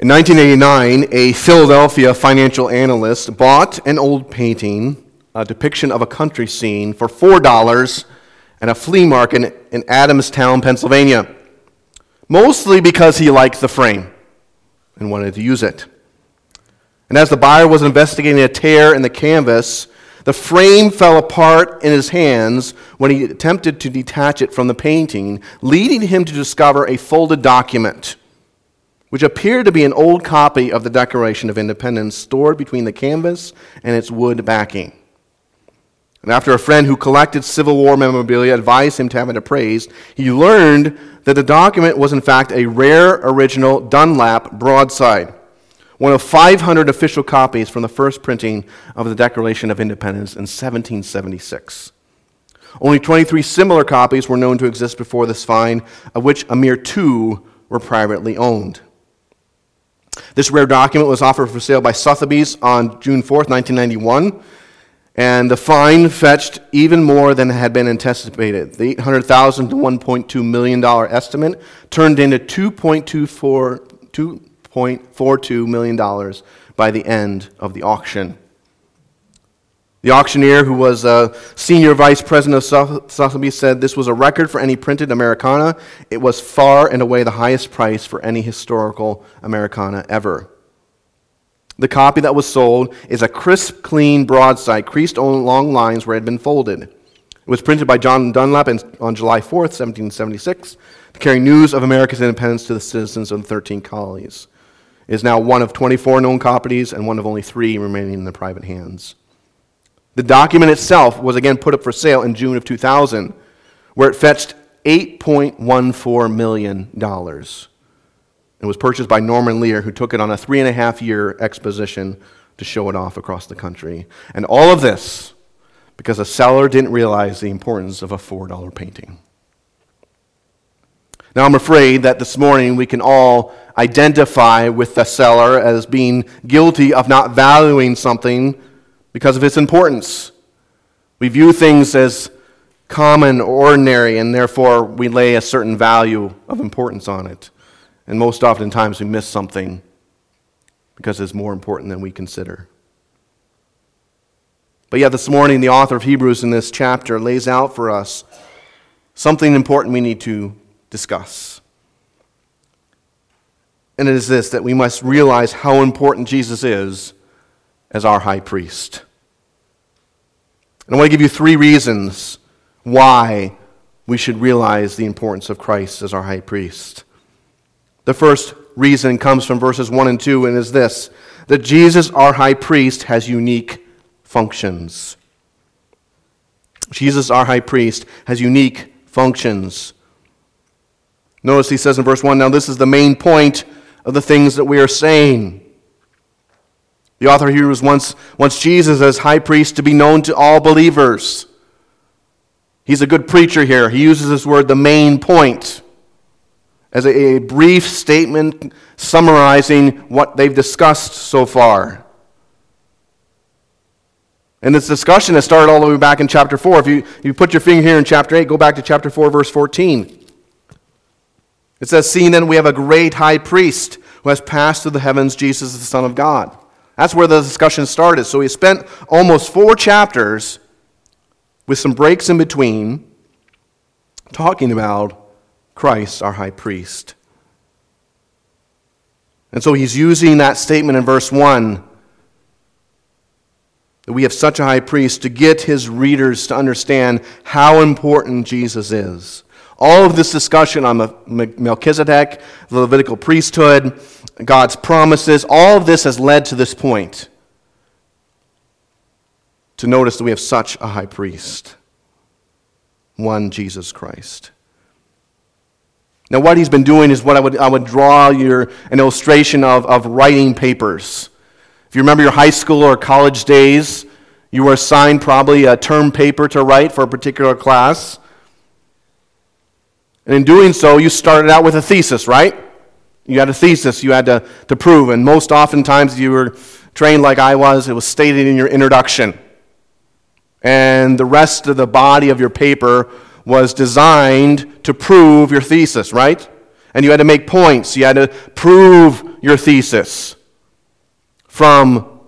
In 1989, a Philadelphia financial analyst bought an old painting, a depiction of a country scene, for $4 at a flea market in Adamstown, Pennsylvania, mostly because he liked the frame and wanted to use it. And as the buyer was investigating a tear in the canvas, the frame fell apart in his hands when he attempted to detach it from the painting, leading him to discover a folded document, which appeared to be an old copy of the Declaration of Independence stored between the canvas and its wood backing. And after a friend who collected Civil War memorabilia advised him to have it appraised, he learned that the document was in fact a rare original Dunlap broadside one of 500 official copies from the first printing of the Declaration of Independence in 1776. Only 23 similar copies were known to exist before this find, of which a mere two were privately owned. This rare document was offered for sale by Sotheby's on June 4th, 1991, and the fine fetched even more than had been anticipated. The 800,000 to $1.2 million estimate turned into 2.24, 2, $1.42 million by the end of the auction. The auctioneer, who was a senior vice president of Sotheby's, said this was a record for any printed Americana. It was far and away the highest price for any historical Americana ever. The copy that was sold is a crisp, clean broadside, creased along lines where it had been folded. It was printed by John Dunlap on July 4th, 1776, to carry news of America's independence to the citizens of the 13 colonies is now one of 24 known copies and one of only three remaining in the private hands. The document itself was again put up for sale in June of 2000, where it fetched $8.14 million. It was purchased by Norman Lear, who took it on a three and a half year exposition to show it off across the country. And all of this because a seller didn't realize the importance of a $4 painting. Now, I'm afraid that this morning we can all identify with the seller as being guilty of not valuing something because of its importance. We view things as common, or ordinary, and therefore we lay a certain value of importance on it. And most oftentimes we miss something because it's more important than we consider. But yet, this morning, the author of Hebrews in this chapter lays out for us something important we need to discuss. And it is this that we must realize how important Jesus is as our high priest. And I want to give you three reasons why we should realize the importance of Christ as our high priest. The first reason comes from verses 1 and 2 and is this that Jesus, our high priest, has unique functions. Jesus, our high priest, has unique functions. Notice he says in verse 1 now, this is the main point of the things that we are saying. The author here was once wants Jesus as high priest to be known to all believers. He's a good preacher here. He uses this word, the main point, as a, a brief statement summarizing what they've discussed so far. And this discussion has started all the way back in chapter 4. If you, if you put your finger here in chapter 8, go back to chapter 4, verse 14. It says, Seeing then we have a great high priest who has passed through the heavens, Jesus, the Son of God. That's where the discussion started. So he spent almost four chapters with some breaks in between talking about Christ, our high priest. And so he's using that statement in verse 1 that we have such a high priest to get his readers to understand how important Jesus is. All of this discussion on Melchizedek, the Levitical priesthood, God's promises, all of this has led to this point. To notice that we have such a high priest, one Jesus Christ. Now, what he's been doing is what I would, I would draw your, an illustration of, of writing papers. If you remember your high school or college days, you were assigned probably a term paper to write for a particular class. And in doing so, you started out with a thesis, right? You had a thesis you had to, to prove. And most oftentimes, you were trained like I was, it was stated in your introduction. And the rest of the body of your paper was designed to prove your thesis, right? And you had to make points. You had to prove your thesis from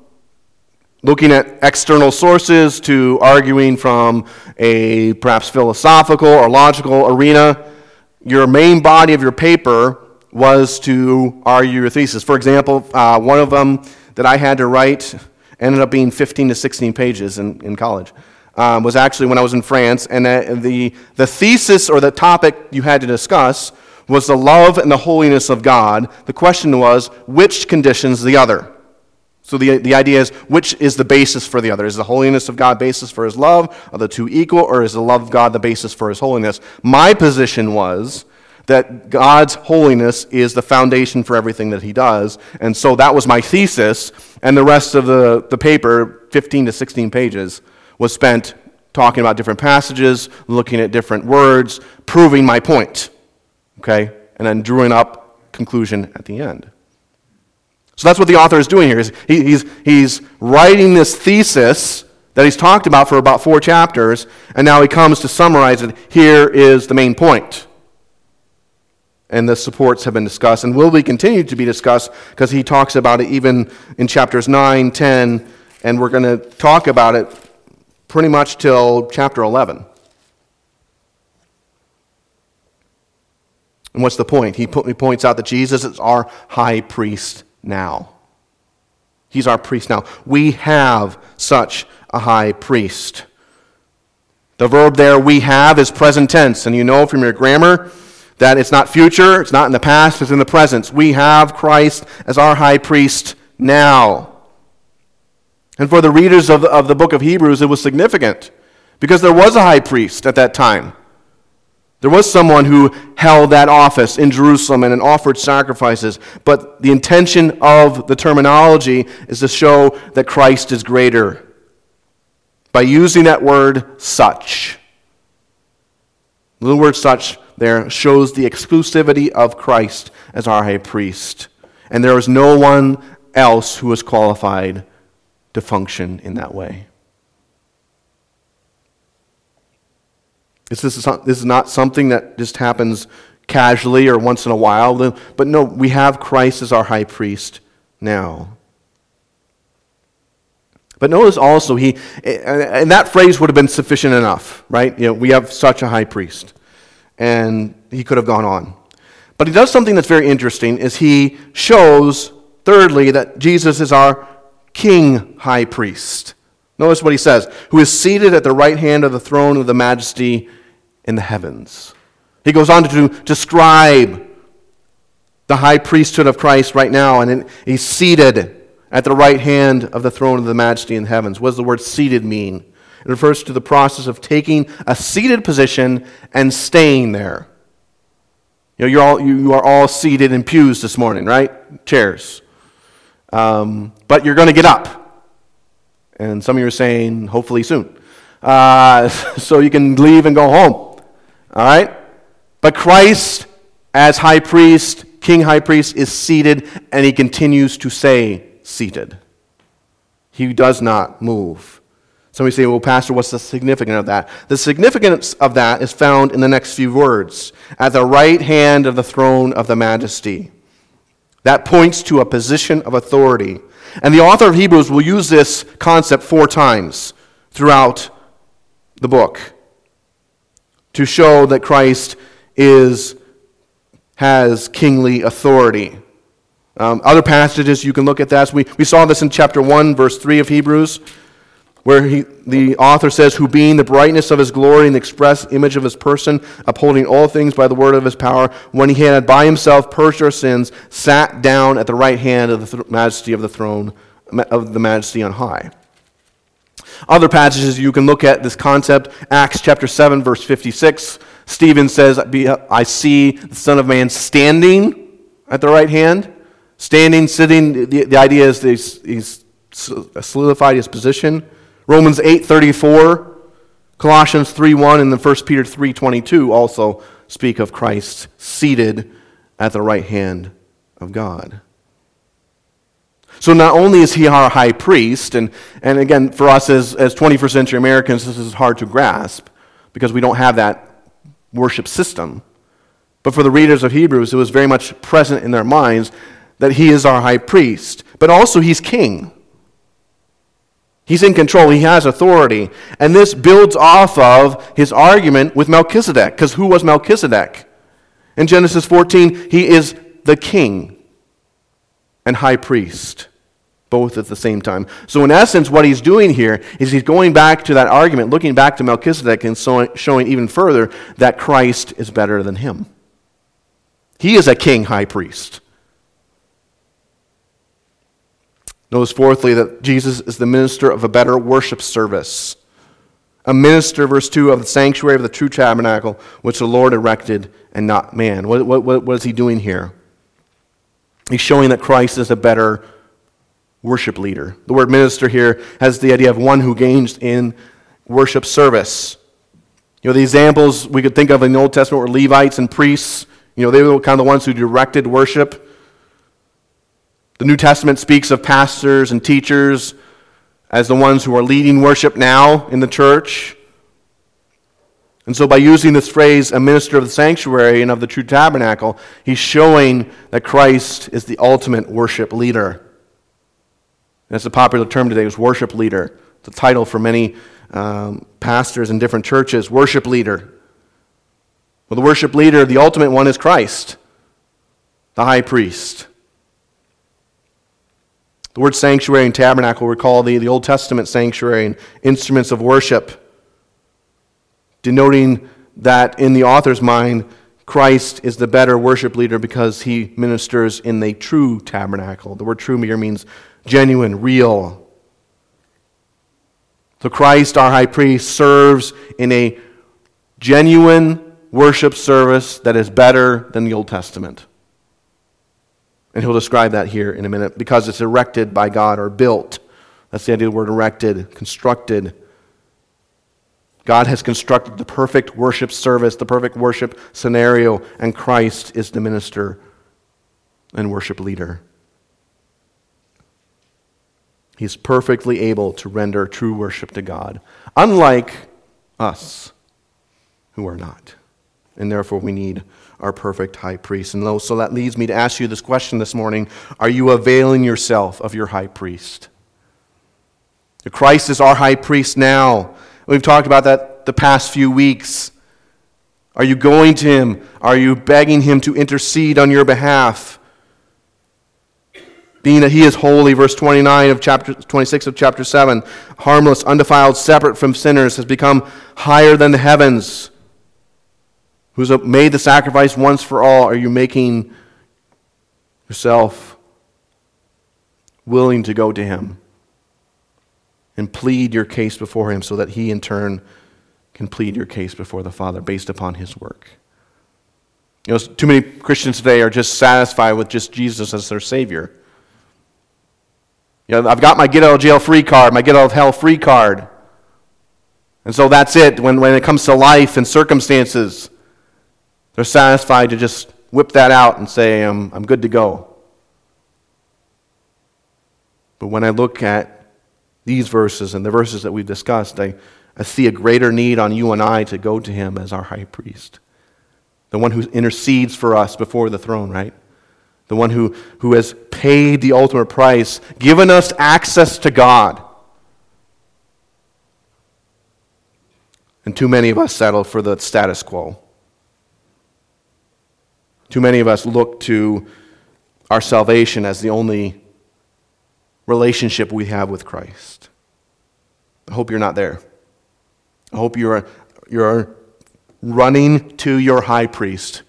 looking at external sources to arguing from a perhaps philosophical or logical arena. Your main body of your paper was to argue your thesis. For example, uh, one of them that I had to write ended up being 15 to 16 pages in, in college. Um, was actually when I was in France, and the, the, the thesis or the topic you had to discuss was the love and the holiness of God. The question was, which conditions the other? So the, the idea is, which is the basis for the other? Is the holiness of God basis for his love? Are the two equal? Or is the love of God the basis for his holiness? My position was that God's holiness is the foundation for everything that he does. And so that was my thesis. And the rest of the, the paper, 15 to 16 pages, was spent talking about different passages, looking at different words, proving my point. Okay? And then drawing up conclusion at the end. So that's what the author is doing here. He, he's, he's writing this thesis that he's talked about for about four chapters, and now he comes to summarize it. Here is the main point. And the supports have been discussed and will be continued to be discussed because he talks about it even in chapters 9, 10, and we're going to talk about it pretty much till chapter 11. And what's the point? He points out that Jesus is our high priest now. He's our priest now. We have such a high priest. The verb there, we have, is present tense. And you know from your grammar that it's not future, it's not in the past, it's in the present. We have Christ as our high priest now. And for the readers of of the book of Hebrews, it was significant because there was a high priest at that time. There was someone who held that office in Jerusalem and offered sacrifices, but the intention of the terminology is to show that Christ is greater by using that word such. The word such there shows the exclusivity of Christ as our high priest. And there is no one else who is qualified to function in that way. This is, this is not something that just happens casually or once in a while, but no, we have Christ as our high priest now. But notice also, he, and that phrase would have been sufficient enough, right? You know, we have such a high priest. And he could have gone on. But he does something that's very interesting, is he shows, thirdly, that Jesus is our king high priest. Notice what he says, who is seated at the right hand of the throne of the majesty in the heavens. He goes on to describe the high priesthood of Christ right now, and he's seated at the right hand of the throne of the majesty in the heavens. What does the word seated mean? It refers to the process of taking a seated position and staying there. You know, you're all, you are all seated in pews this morning, right? Chairs. Um, but you're going to get up. And some of you are saying, hopefully soon. Uh, so you can leave and go home. All right? But Christ, as high priest, king high priest, is seated and he continues to say, seated. He does not move. Somebody say, well, Pastor, what's the significance of that? The significance of that is found in the next few words at the right hand of the throne of the majesty. That points to a position of authority. And the author of Hebrews will use this concept four times throughout the book to show that Christ is, has kingly authority. Um, other passages you can look at that. We, we saw this in chapter 1, verse 3 of Hebrews, where he, the author says, Who being the brightness of his glory and the express image of his person, upholding all things by the word of his power, when he had by himself purged our sins, sat down at the right hand of the th- majesty of the throne, of the majesty on high. Other passages you can look at this concept Acts chapter 7, verse 56. Stephen says, I see the Son of Man standing at the right hand. Standing, sitting, the, the idea is he's, he's solidified his position. Romans 8, 34. Colossians 3:1 and then 1 Peter 3:22 also speak of Christ seated at the right hand of God. So not only is he our high priest, and, and again, for us as, as 21st century Americans, this is hard to grasp because we don't have that worship system. But for the readers of Hebrews, it was very much present in their minds that he is our high priest, but also he's king. He's in control, he has authority. And this builds off of his argument with Melchizedek, because who was Melchizedek? In Genesis 14, he is the king and high priest, both at the same time. So, in essence, what he's doing here is he's going back to that argument, looking back to Melchizedek, and showing even further that Christ is better than him. He is a king high priest. Notice, fourthly, that Jesus is the minister of a better worship service. A minister, verse 2, of the sanctuary of the true tabernacle, which the Lord erected and not man. What, what, what is he doing here? He's showing that Christ is a better worship leader. The word minister here has the idea of one who gains in worship service. You know, the examples we could think of in the Old Testament were Levites and priests. You know, they were kind of the ones who directed worship. The New Testament speaks of pastors and teachers as the ones who are leading worship now in the church. And so, by using this phrase, a minister of the sanctuary and of the true tabernacle, he's showing that Christ is the ultimate worship leader. That's a popular term today, is worship leader. It's a title for many um, pastors in different churches, worship leader. Well, the worship leader, the ultimate one, is Christ, the high priest. The word sanctuary and tabernacle recall the, the Old Testament sanctuary and instruments of worship, denoting that in the author's mind, Christ is the better worship leader because he ministers in the true tabernacle. The word true here means genuine, real. So Christ, our high priest, serves in a genuine worship service that is better than the Old Testament. And he'll describe that here in a minute because it's erected by God or built. That's the idea of the word erected, constructed. God has constructed the perfect worship service, the perfect worship scenario, and Christ is the minister and worship leader. He's perfectly able to render true worship to God, unlike us who are not. And therefore, we need our perfect high priest. And so that leads me to ask you this question this morning Are you availing yourself of your high priest? Christ is our high priest now. We've talked about that the past few weeks. Are you going to him? Are you begging him to intercede on your behalf? Being that he is holy, verse 29 of chapter 26 of chapter 7, harmless, undefiled, separate from sinners, has become higher than the heavens who's made the sacrifice once for all, are you making yourself willing to go to him and plead your case before him so that he in turn can plead your case before the Father based upon his work? You know, too many Christians today are just satisfied with just Jesus as their Savior. You know, I've got my get out of jail free card, my get out of hell free card. And so that's it when, when it comes to life and circumstances. They're satisfied to just whip that out and say, I'm, I'm good to go. But when I look at these verses and the verses that we've discussed, I, I see a greater need on you and I to go to him as our high priest. The one who intercedes for us before the throne, right? The one who, who has paid the ultimate price, given us access to God. And too many of us settle for the status quo. Too many of us look to our salvation as the only relationship we have with Christ. I hope you're not there. I hope you're, you're running to your high priest,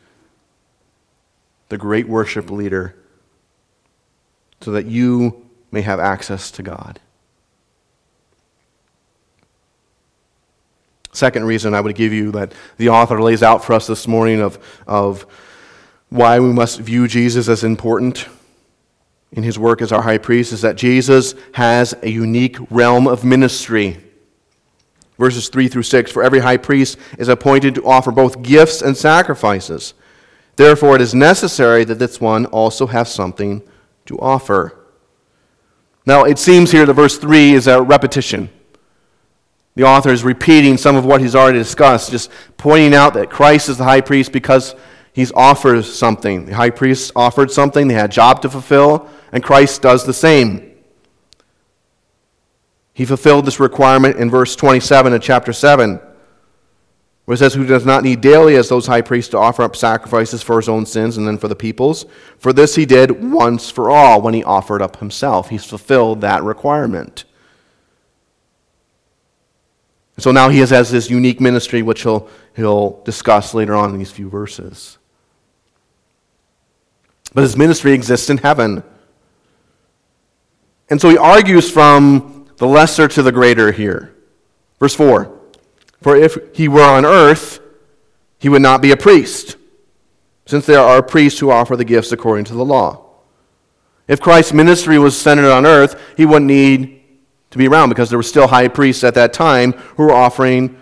the great worship leader, so that you may have access to God. Second reason I would give you that the author lays out for us this morning of, of why we must view Jesus as important in his work as our high priest is that Jesus has a unique realm of ministry. Verses 3 through 6 For every high priest is appointed to offer both gifts and sacrifices. Therefore, it is necessary that this one also have something to offer. Now, it seems here that verse 3 is a repetition. The author is repeating some of what he's already discussed, just pointing out that Christ is the high priest because He's offered something. The high priest offered something, they had a job to fulfill, and Christ does the same. He fulfilled this requirement in verse 27 of chapter 7, where it says, Who does not need daily as those high priests to offer up sacrifices for his own sins and then for the people's. For this he did once for all when he offered up himself. He's fulfilled that requirement. So now he has, has this unique ministry, which he'll, he'll discuss later on in these few verses. But his ministry exists in heaven. And so he argues from the lesser to the greater here. Verse 4 For if he were on earth, he would not be a priest, since there are priests who offer the gifts according to the law. If Christ's ministry was centered on earth, he wouldn't need to be around because there were still high priests at that time who were offering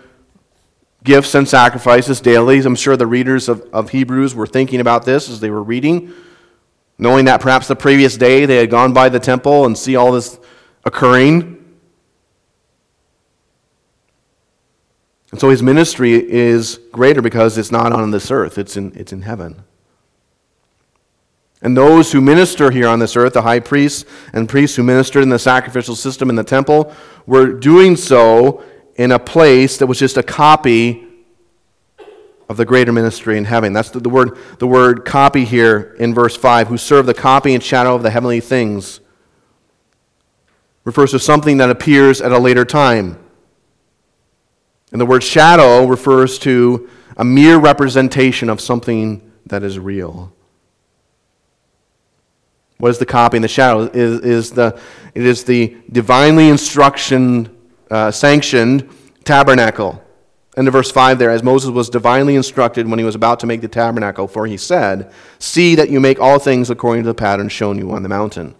gifts and sacrifices daily. I'm sure the readers of, of Hebrews were thinking about this as they were reading knowing that perhaps the previous day they had gone by the temple and see all this occurring. And so his ministry is greater because it's not on this earth, it's in, it's in heaven. And those who minister here on this earth, the high priests and priests who ministered in the sacrificial system in the temple, were doing so in a place that was just a copy of the greater ministry in heaven. That's the, the, word, the word copy here in verse 5, who serve the copy and shadow of the heavenly things, refers to something that appears at a later time. And the word shadow refers to a mere representation of something that is real. What is the copy and the shadow? It is, is the, it is the divinely instruction uh, sanctioned tabernacle End of verse 5 there, as Moses was divinely instructed when he was about to make the tabernacle, for he said, See that you make all things according to the pattern shown you on the mountain.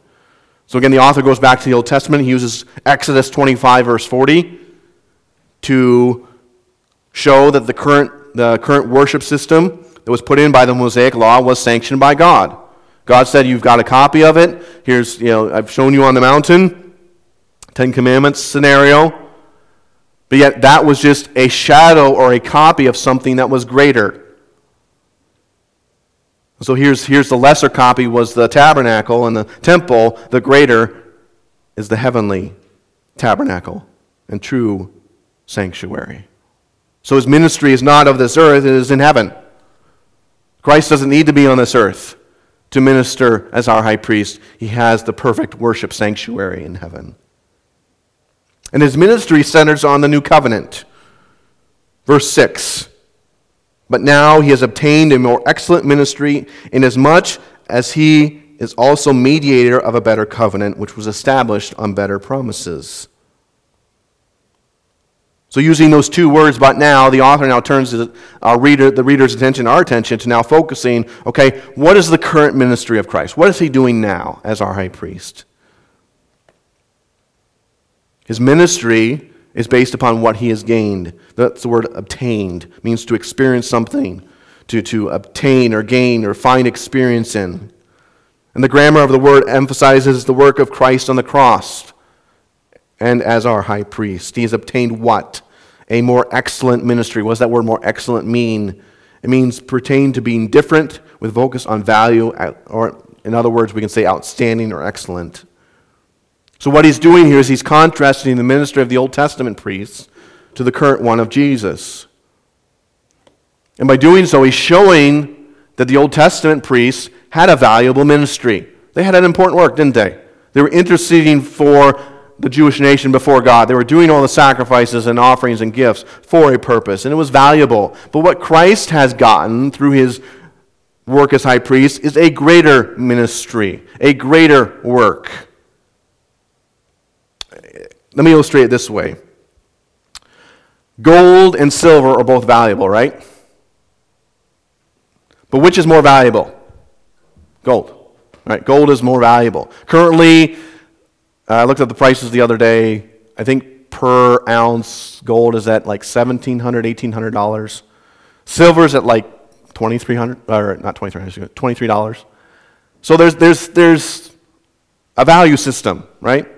So again, the author goes back to the Old Testament. He uses Exodus 25, verse 40, to show that the current, the current worship system that was put in by the Mosaic Law was sanctioned by God. God said, You've got a copy of it. Here's, you know, I've shown you on the mountain. Ten Commandments scenario. But yet, that was just a shadow or a copy of something that was greater. So here's, here's the lesser copy was the tabernacle and the temple. The greater is the heavenly tabernacle and true sanctuary. So his ministry is not of this earth, it is in heaven. Christ doesn't need to be on this earth to minister as our high priest. He has the perfect worship sanctuary in heaven. And his ministry centers on the new covenant. Verse 6 But now he has obtained a more excellent ministry, inasmuch as he is also mediator of a better covenant, which was established on better promises. So, using those two words, but now, the author now turns our uh, reader, the reader's attention, our attention, to now focusing okay, what is the current ministry of Christ? What is he doing now as our high priest? His ministry is based upon what he has gained. That's the word obtained, it means to experience something, to, to obtain or gain or find experience in. And the grammar of the word emphasizes the work of Christ on the cross and as our high priest. He has obtained what? A more excellent ministry. What does that word more excellent mean? It means pertain to being different with focus on value, or in other words, we can say outstanding or excellent. So, what he's doing here is he's contrasting the ministry of the Old Testament priests to the current one of Jesus. And by doing so, he's showing that the Old Testament priests had a valuable ministry. They had an important work, didn't they? They were interceding for the Jewish nation before God. They were doing all the sacrifices and offerings and gifts for a purpose, and it was valuable. But what Christ has gotten through his work as high priest is a greater ministry, a greater work. Let me illustrate it this way gold and silver are both valuable, right? But which is more valuable? Gold. Right? Gold is more valuable. Currently, I looked at the prices the other day. I think per ounce gold is at like $1,700, $1,800. Silver is at like 2300 or not 2300 $23. So there's, there's, there's a value system, right?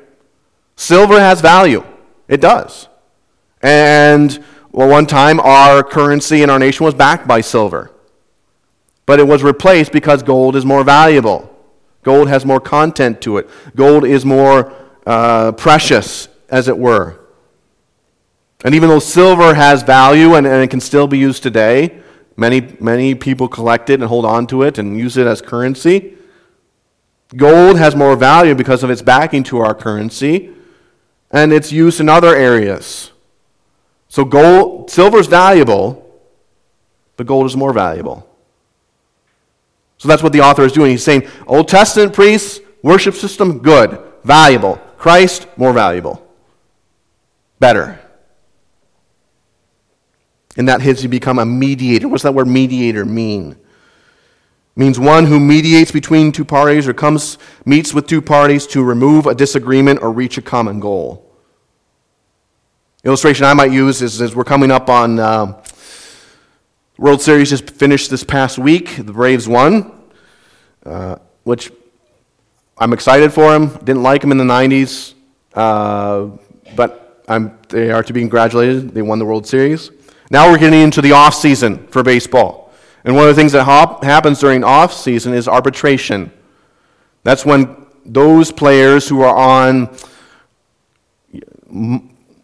Silver has value. It does. And well, one time our currency in our nation was backed by silver. but it was replaced because gold is more valuable. Gold has more content to it. Gold is more uh, precious, as it were. And even though silver has value and, and it can still be used today, many, many people collect it and hold on to it and use it as currency. Gold has more value because of its backing to our currency and its use in other areas. So gold, silver is valuable, but gold is more valuable. So that's what the author is doing. He's saying Old Testament priests, worship system, good, valuable. Christ, more valuable, better. In that his you become a mediator. What's that word mediator mean? Means one who mediates between two parties or comes meets with two parties to remove a disagreement or reach a common goal. Illustration I might use is as we're coming up on uh, World Series just finished this past week. The Braves won, uh, which I'm excited for them. Didn't like them in the 90s, uh, but I'm, they are to be congratulated. They won the World Series. Now we're getting into the off season for baseball. And one of the things that hop- happens during off season is arbitration. That's when those players who are on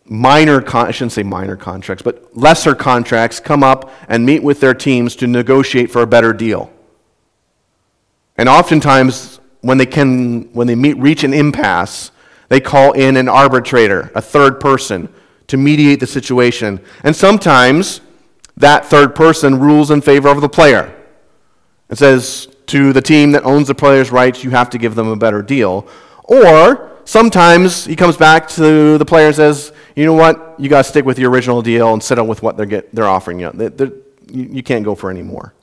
minor, con- I shouldn't say minor contracts, but lesser contracts come up and meet with their teams to negotiate for a better deal. And oftentimes, when they can, when they meet, reach an impasse, they call in an arbitrator, a third person, to mediate the situation. And sometimes that third person rules in favor of the player. It says to the team that owns the player's rights, you have to give them a better deal. Or sometimes he comes back to the player and says, you know what, you got to stick with your original deal and settle with what they're, get, they're offering you. They're, they're, you can't go for any more.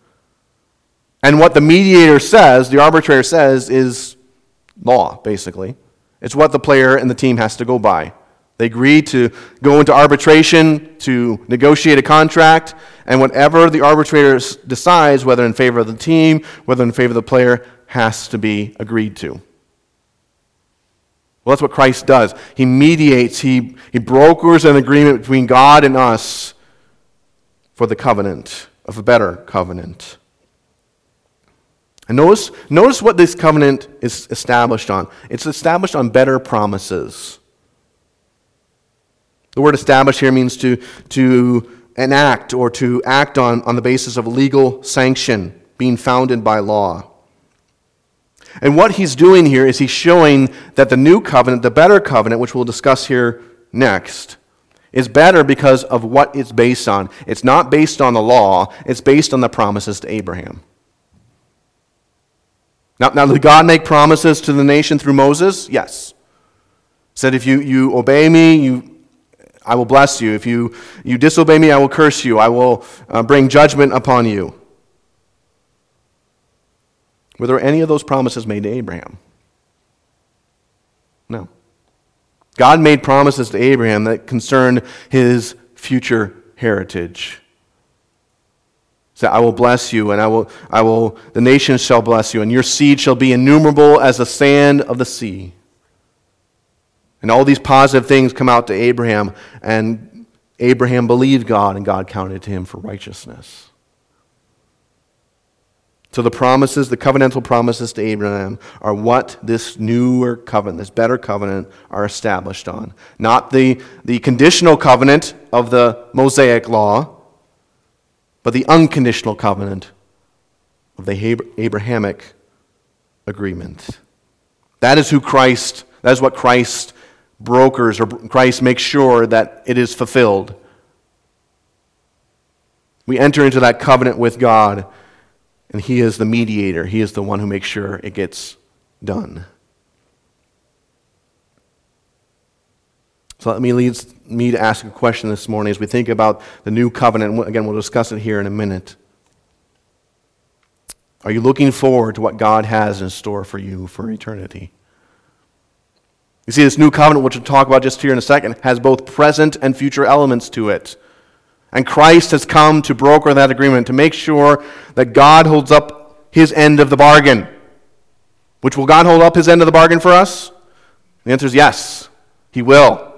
And what the mediator says, the arbitrator says, is law, basically. It's what the player and the team has to go by. They agree to go into arbitration to negotiate a contract, and whatever the arbitrator decides, whether in favor of the team, whether in favor of the player, has to be agreed to. Well, that's what Christ does. He mediates, he, he brokers an agreement between God and us for the covenant, of a better covenant. And notice, notice what this covenant is established on. It's established on better promises. The word establish here means to, to enact or to act on, on the basis of legal sanction, being founded by law. And what he's doing here is he's showing that the new covenant, the better covenant, which we'll discuss here next, is better because of what it's based on. It's not based on the law, it's based on the promises to Abraham. Now, now did God make promises to the nation through Moses? Yes. Said, if you, you obey me, you I will bless you. If you, you disobey me, I will curse you. I will uh, bring judgment upon you. Were there any of those promises made to Abraham? No. God made promises to Abraham that concerned his future heritage. Say, I will bless you, and I will, I will, the nations shall bless you, and your seed shall be innumerable as the sand of the sea. And all these positive things come out to Abraham, and Abraham believed God, and God counted to him for righteousness. So the promises, the covenantal promises to Abraham, are what this newer covenant, this better covenant, are established on. Not the, the conditional covenant of the Mosaic law, but the unconditional covenant of the Abrahamic agreement. That is who Christ, that is what Christ brokers or Christ makes sure that it is fulfilled. We enter into that covenant with God, and He is the mediator. He is the one who makes sure it gets done. So let me lead me to ask a question this morning as we think about the new covenant. Again, we'll discuss it here in a minute. Are you looking forward to what God has in store for you for eternity? You see, this new covenant, which we'll talk about just here in a second, has both present and future elements to it. And Christ has come to broker that agreement, to make sure that God holds up his end of the bargain. Which will God hold up his end of the bargain for us? The answer is yes, he will.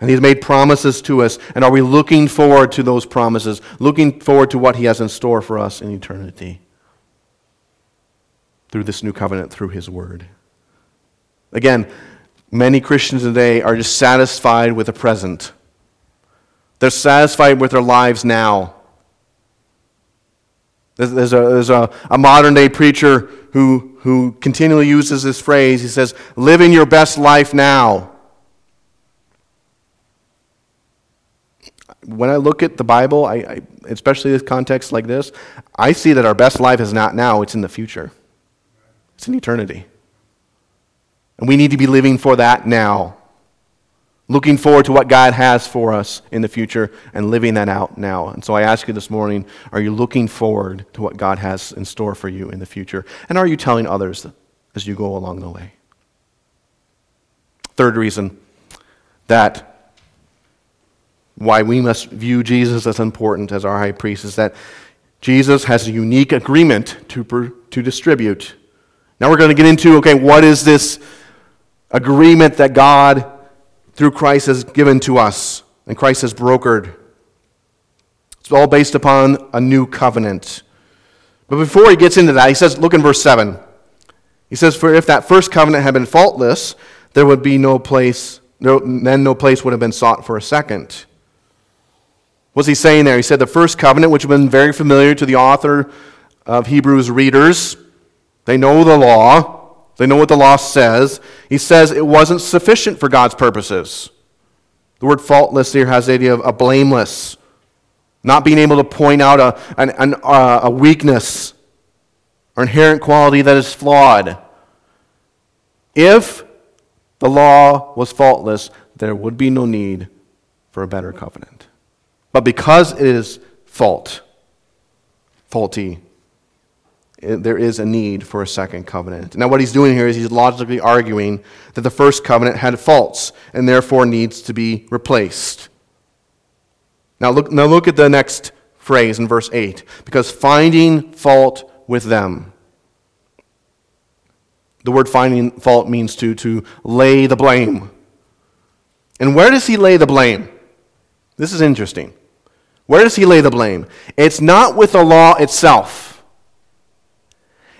And He's made promises to us. And are we looking forward to those promises? Looking forward to what He has in store for us in eternity? Through this new covenant, through His Word. Again, many Christians today are just satisfied with the present. They're satisfied with their lives now. There's a, there's a, a modern day preacher who, who continually uses this phrase. He says, Living your best life now. when I look at the Bible, I, I, especially this context like this, I see that our best life is not now, it's in the future. It's in eternity. And we need to be living for that now. Looking forward to what God has for us in the future and living that out now. And so I ask you this morning are you looking forward to what God has in store for you in the future? And are you telling others as you go along the way? Third reason that why we must view Jesus as important as our high priest is that Jesus has a unique agreement to, to distribute. Now we're going to get into okay, what is this agreement that God, through Christ, has given to us and Christ has brokered? It's all based upon a new covenant. But before he gets into that, he says, look in verse 7. He says, For if that first covenant had been faultless, there would be no place, then no place would have been sought for a second. What's he saying there? He said the first covenant, which have been very familiar to the author of Hebrews readers. They know the law, they know what the law says. He says it wasn't sufficient for God's purposes. The word faultless here has the idea of a blameless, not being able to point out a, an, an, uh, a weakness or inherent quality that is flawed. If the law was faultless, there would be no need for a better covenant. But because it is fault, faulty, there is a need for a second covenant. Now, what he's doing here is he's logically arguing that the first covenant had faults and therefore needs to be replaced. Now, look, now look at the next phrase in verse 8 because finding fault with them. The word finding fault means to, to lay the blame. And where does he lay the blame? This is interesting. Where does he lay the blame? It's not with the law itself,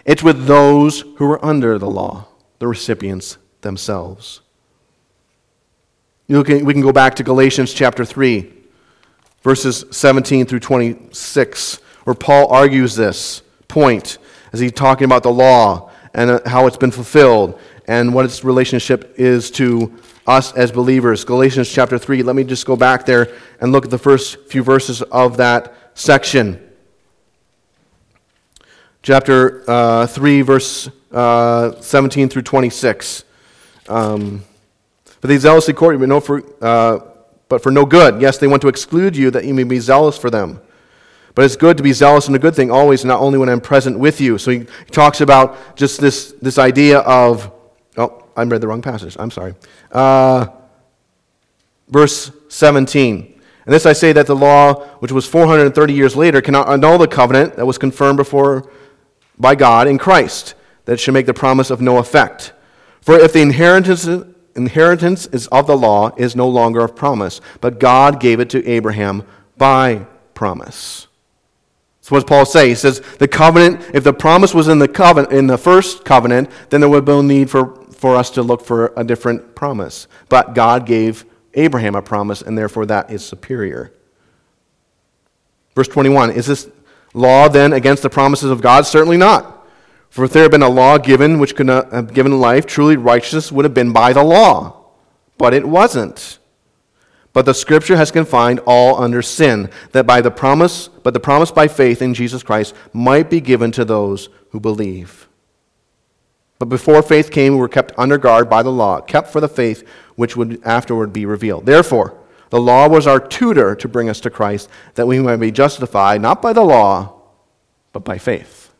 it's with those who are under the law, the recipients themselves. We can go back to Galatians chapter 3, verses 17 through 26, where Paul argues this point as he's talking about the law and uh, how it's been fulfilled and what its relationship is to us as believers. Galatians chapter 3. Let me just go back there and look at the first few verses of that section. Chapter uh, 3, verse uh, 17 through 26. Um, but they zealously court you, but, no for, uh, but for no good. Yes, they want to exclude you that you may be zealous for them. But it's good to be zealous in a good thing always, not only when I'm present with you. So he talks about just this, this idea of oh, I read the wrong passage. I'm sorry. Uh, verse 17. And this I say that the law, which was 430 years later, cannot annul the covenant that was confirmed before by God in Christ, that should make the promise of no effect. For if the inheritance, inheritance is of the law is no longer of promise, but God gave it to Abraham by promise. So what does Paul say? He says the covenant, if the promise was in the covenant in the first covenant, then there would be no need for for us to look for a different promise. But God gave Abraham a promise, and therefore that is superior. Verse 21 Is this law then against the promises of God? Certainly not. For if there had been a law given which could not have given life, truly righteousness would have been by the law. But it wasn't. But the scripture has confined all under sin, that by the promise, but the promise by faith in Jesus Christ might be given to those who believe. But before faith came, we were kept under guard by the law, kept for the faith which would afterward be revealed. Therefore, the law was our tutor to bring us to Christ, that we might be justified not by the law, but by faith.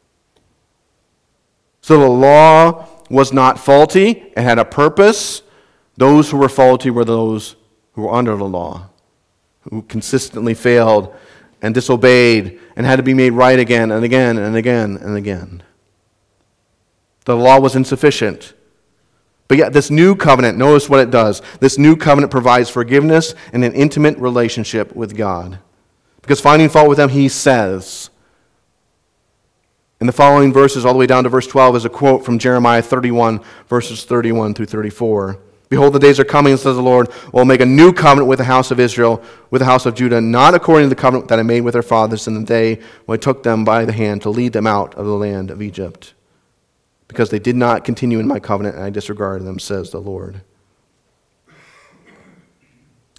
So the law was not faulty, it had a purpose. Those who were faulty were those who were under the law, who consistently failed and disobeyed and had to be made right again and again and again and again. The law was insufficient. But yet, this new covenant, notice what it does. This new covenant provides forgiveness and an intimate relationship with God. Because finding fault with them, he says, in the following verses, all the way down to verse 12, is a quote from Jeremiah 31, verses 31 through 34. Behold, the days are coming, says the Lord, I will make a new covenant with the house of Israel, with the house of Judah, not according to the covenant that I made with their fathers in the day when I took them by the hand to lead them out of the land of Egypt. Because they did not continue in my covenant, and I disregarded them, says the Lord.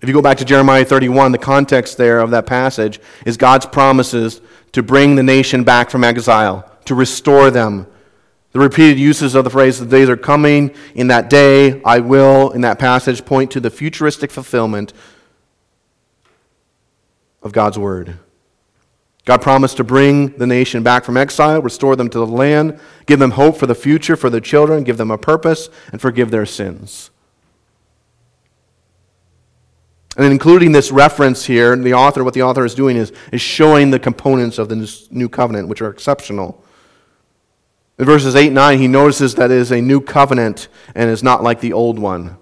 If you go back to Jeremiah 31, the context there of that passage is God's promises to bring the nation back from exile to restore them. The repeated uses of the phrase, the days are coming, in that day, I will, in that passage, point to the futuristic fulfillment of God's word. God promised to bring the nation back from exile, restore them to the land, give them hope for the future for their children, give them a purpose, and forgive their sins. And including this reference here, the author, what the author is doing is, is showing the components of the new covenant, which are exceptional. In verses 8 and 9, he notices that it is a new covenant and is not like the old one.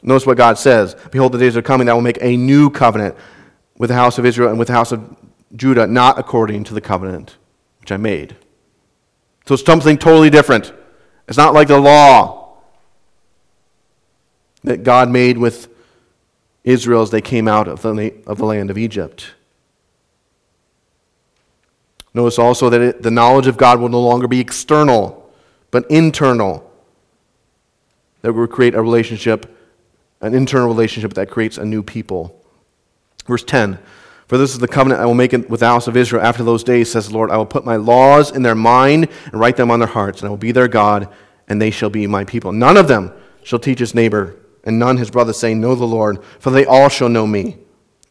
Notice what God says Behold, the days are coming that will make a new covenant with the house of Israel and with the house of Judah, not according to the covenant which I made. So it's something totally different. It's not like the law that God made with Israel as they came out of the, of the land of Egypt. Notice also that it, the knowledge of God will no longer be external, but internal. That will create a relationship, an internal relationship that creates a new people. Verse 10 For this is the covenant I will make with the house of Israel after those days, says the Lord. I will put my laws in their mind and write them on their hearts, and I will be their God, and they shall be my people. None of them shall teach his neighbor, and none his brother, saying, Know the Lord, for they all shall know me,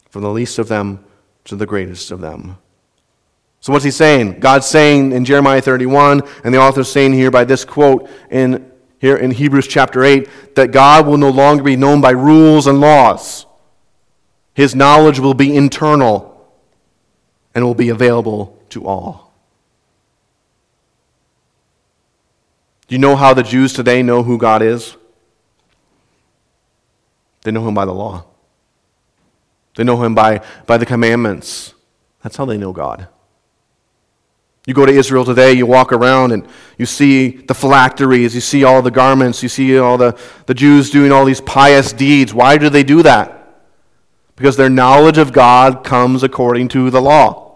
from the least of them to the greatest of them. So, what's he saying? God's saying in Jeremiah 31, and the author's saying here by this quote in, here in Hebrews chapter 8, that God will no longer be known by rules and laws. His knowledge will be internal and will be available to all. Do you know how the Jews today know who God is? They know him by the law. They know him by, by the commandments. That's how they know God. You go to Israel today, you walk around and you see the phylacteries, you see all the garments, you see all the, the Jews doing all these pious deeds. Why do they do that? Because their knowledge of God comes according to the law.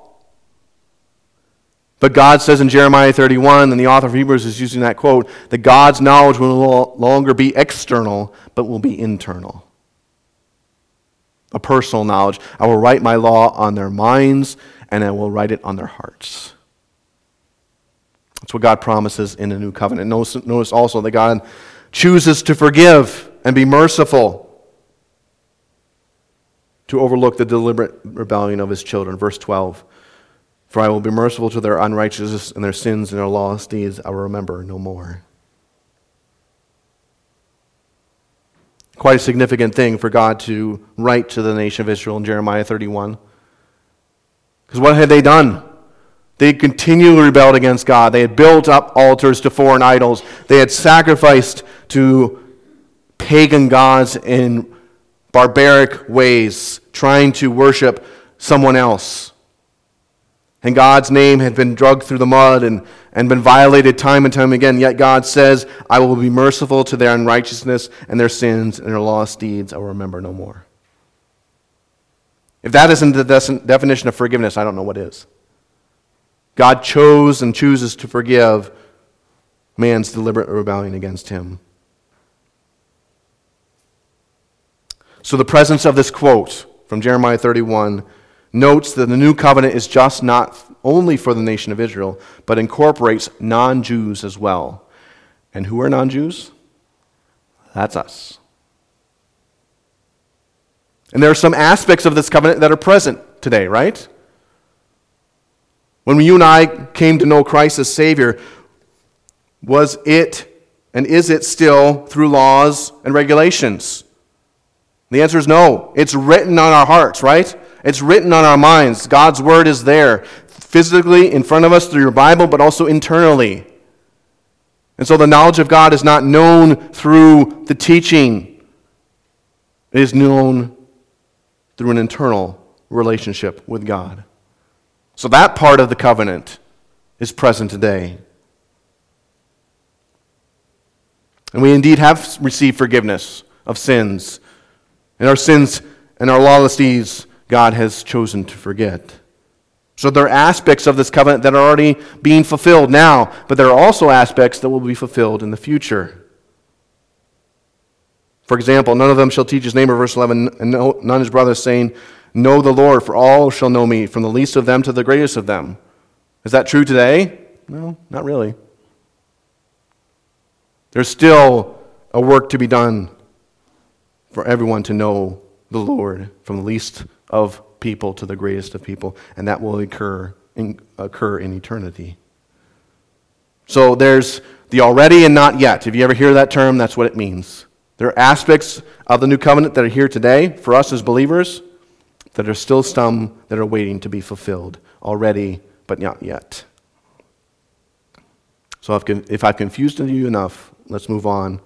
But God says in Jeremiah 31, and the author of Hebrews is using that quote, that God's knowledge will no longer be external, but will be internal. A personal knowledge. I will write my law on their minds, and I will write it on their hearts. That's what God promises in the new covenant. Notice, notice also that God chooses to forgive and be merciful to overlook the deliberate rebellion of his children. Verse 12 For I will be merciful to their unrighteousness and their sins and their lawless deeds I will remember no more. Quite a significant thing for God to write to the nation of Israel in Jeremiah 31. Because what had they done? They continually rebelled against God. They had built up altars to foreign idols. They had sacrificed to pagan gods in barbaric ways, trying to worship someone else. And God's name had been dragged through the mud and, and been violated time and time again. Yet God says, I will be merciful to their unrighteousness and their sins and their lost deeds I will remember no more. If that isn't the definition of forgiveness, I don't know what is. God chose and chooses to forgive man's deliberate rebellion against him. So, the presence of this quote from Jeremiah 31 notes that the new covenant is just not only for the nation of Israel, but incorporates non Jews as well. And who are non Jews? That's us. And there are some aspects of this covenant that are present today, right? When you and I came to know Christ as Savior, was it and is it still through laws and regulations? The answer is no. It's written on our hearts, right? It's written on our minds. God's Word is there, physically in front of us through your Bible, but also internally. And so the knowledge of God is not known through the teaching, it is known through an internal relationship with God. So that part of the covenant is present today. And we indeed have received forgiveness of sins. And our sins and our lawless deeds, God has chosen to forget. So there are aspects of this covenant that are already being fulfilled now, but there are also aspects that will be fulfilled in the future. For example, none of them shall teach his neighbor, verse 11, and none his brother, saying, Know the Lord, for all shall know me, from the least of them to the greatest of them. Is that true today? No, not really. There's still a work to be done for everyone to know the Lord, from the least of people to the greatest of people, and that will occur in, occur in eternity. So there's the already and not yet. If you ever hear that term, that's what it means. There are aspects of the new covenant that are here today for us as believers that are still some that are waiting to be fulfilled already, but not yet. So if, if I've confused you enough, let's move on.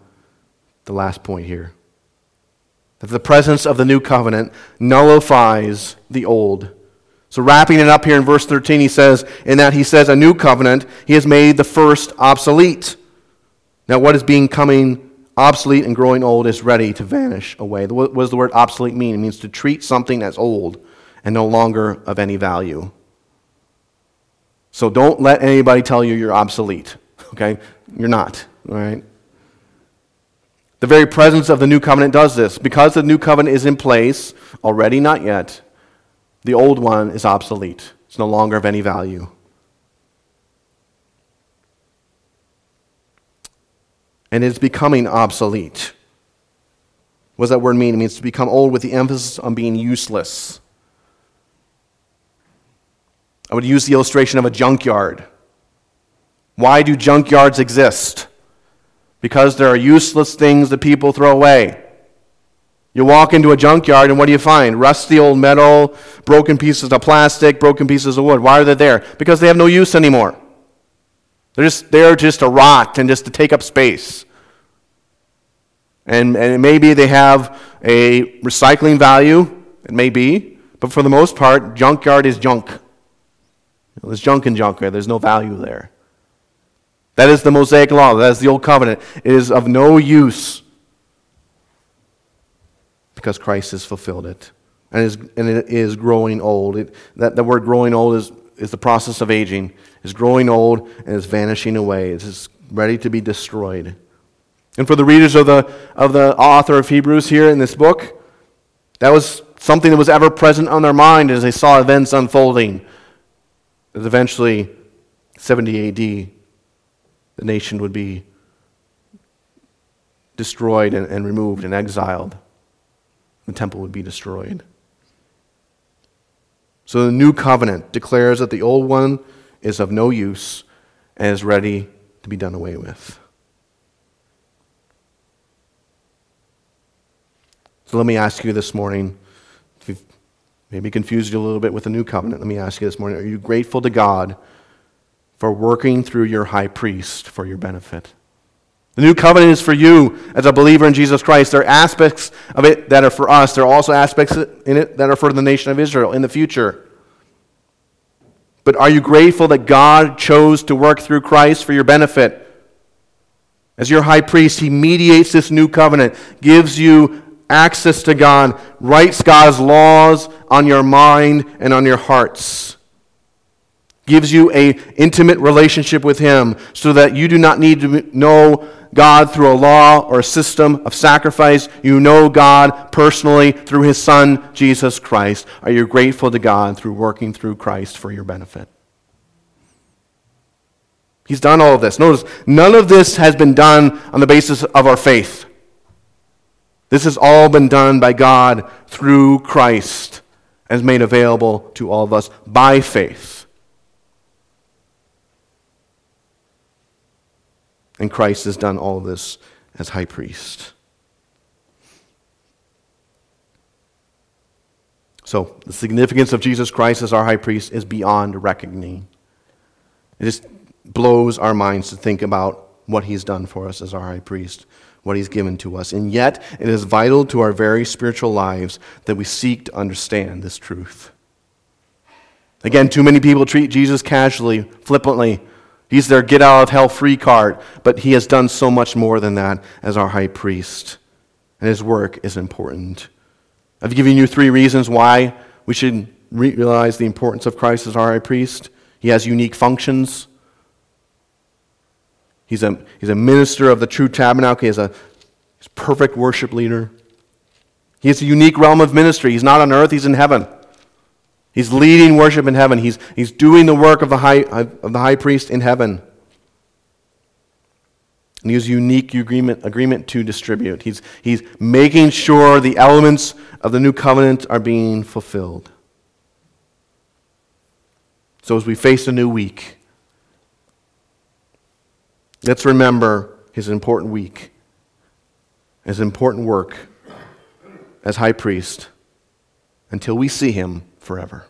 The last point here. That the presence of the new covenant nullifies the old. So, wrapping it up here in verse 13, he says, In that he says, a new covenant, he has made the first obsolete. Now, what is being coming obsolete and growing old is ready to vanish away. What does the word obsolete mean? It means to treat something as old and no longer of any value. So, don't let anybody tell you you're obsolete, okay? You're not, all right? The very presence of the new covenant does this. Because the new covenant is in place, already not yet, the old one is obsolete. It's no longer of any value. And it's becoming obsolete. What does that word mean? It means to become old with the emphasis on being useless. I would use the illustration of a junkyard. Why do junkyards exist? Because there are useless things that people throw away. You walk into a junkyard, and what do you find? Rusty old metal, broken pieces of plastic, broken pieces of wood. Why are they there? Because they have no use anymore. They're just there just to rot and just to take up space. And, and maybe they have a recycling value. It may be. But for the most part, junkyard is junk. There's junk in junkyard. There's no value there. That is the Mosaic law. That is the Old Covenant. It is of no use because Christ has fulfilled it. And is, and it is growing old. It, that, the word growing old is, is the process of aging. It's growing old and it's vanishing away. It's ready to be destroyed. And for the readers of the, of the author of Hebrews here in this book, that was something that was ever present on their mind as they saw events unfolding. As eventually, 70 AD, the nation would be destroyed and, and removed and exiled. The temple would be destroyed. So the new covenant declares that the old one is of no use and is ready to be done away with. So let me ask you this morning, if you've maybe confused you a little bit with the new covenant, let me ask you this morning, are you grateful to God for working through your high priest for your benefit. The new covenant is for you as a believer in Jesus Christ. There are aspects of it that are for us, there are also aspects in it that are for the nation of Israel in the future. But are you grateful that God chose to work through Christ for your benefit? As your high priest, he mediates this new covenant, gives you access to God, writes God's laws on your mind and on your hearts gives you a intimate relationship with him so that you do not need to know God through a law or a system of sacrifice. You know God personally through his son Jesus Christ. Are you grateful to God through working through Christ for your benefit? He's done all of this. Notice, none of this has been done on the basis of our faith. This has all been done by God through Christ, as made available to all of us by faith. And Christ has done all this as high priest. So, the significance of Jesus Christ as our high priest is beyond reckoning. It just blows our minds to think about what he's done for us as our high priest, what he's given to us. And yet, it is vital to our very spiritual lives that we seek to understand this truth. Again, too many people treat Jesus casually, flippantly. He's their get out of hell free card, but he has done so much more than that as our high priest. And his work is important. I've given you three reasons why we should realize the importance of Christ as our high priest. He has unique functions. He's a, he's a minister of the true tabernacle. He a he's a perfect worship leader. He has a unique realm of ministry. He's not on earth, he's in heaven. He's leading worship in heaven. He's, he's doing the work of the, high, of the high priest in heaven. And he has unique agreement, agreement to distribute. He's, he's making sure the elements of the new covenant are being fulfilled. So as we face a new week, let's remember his important week, his important work as high priest until we see him forever.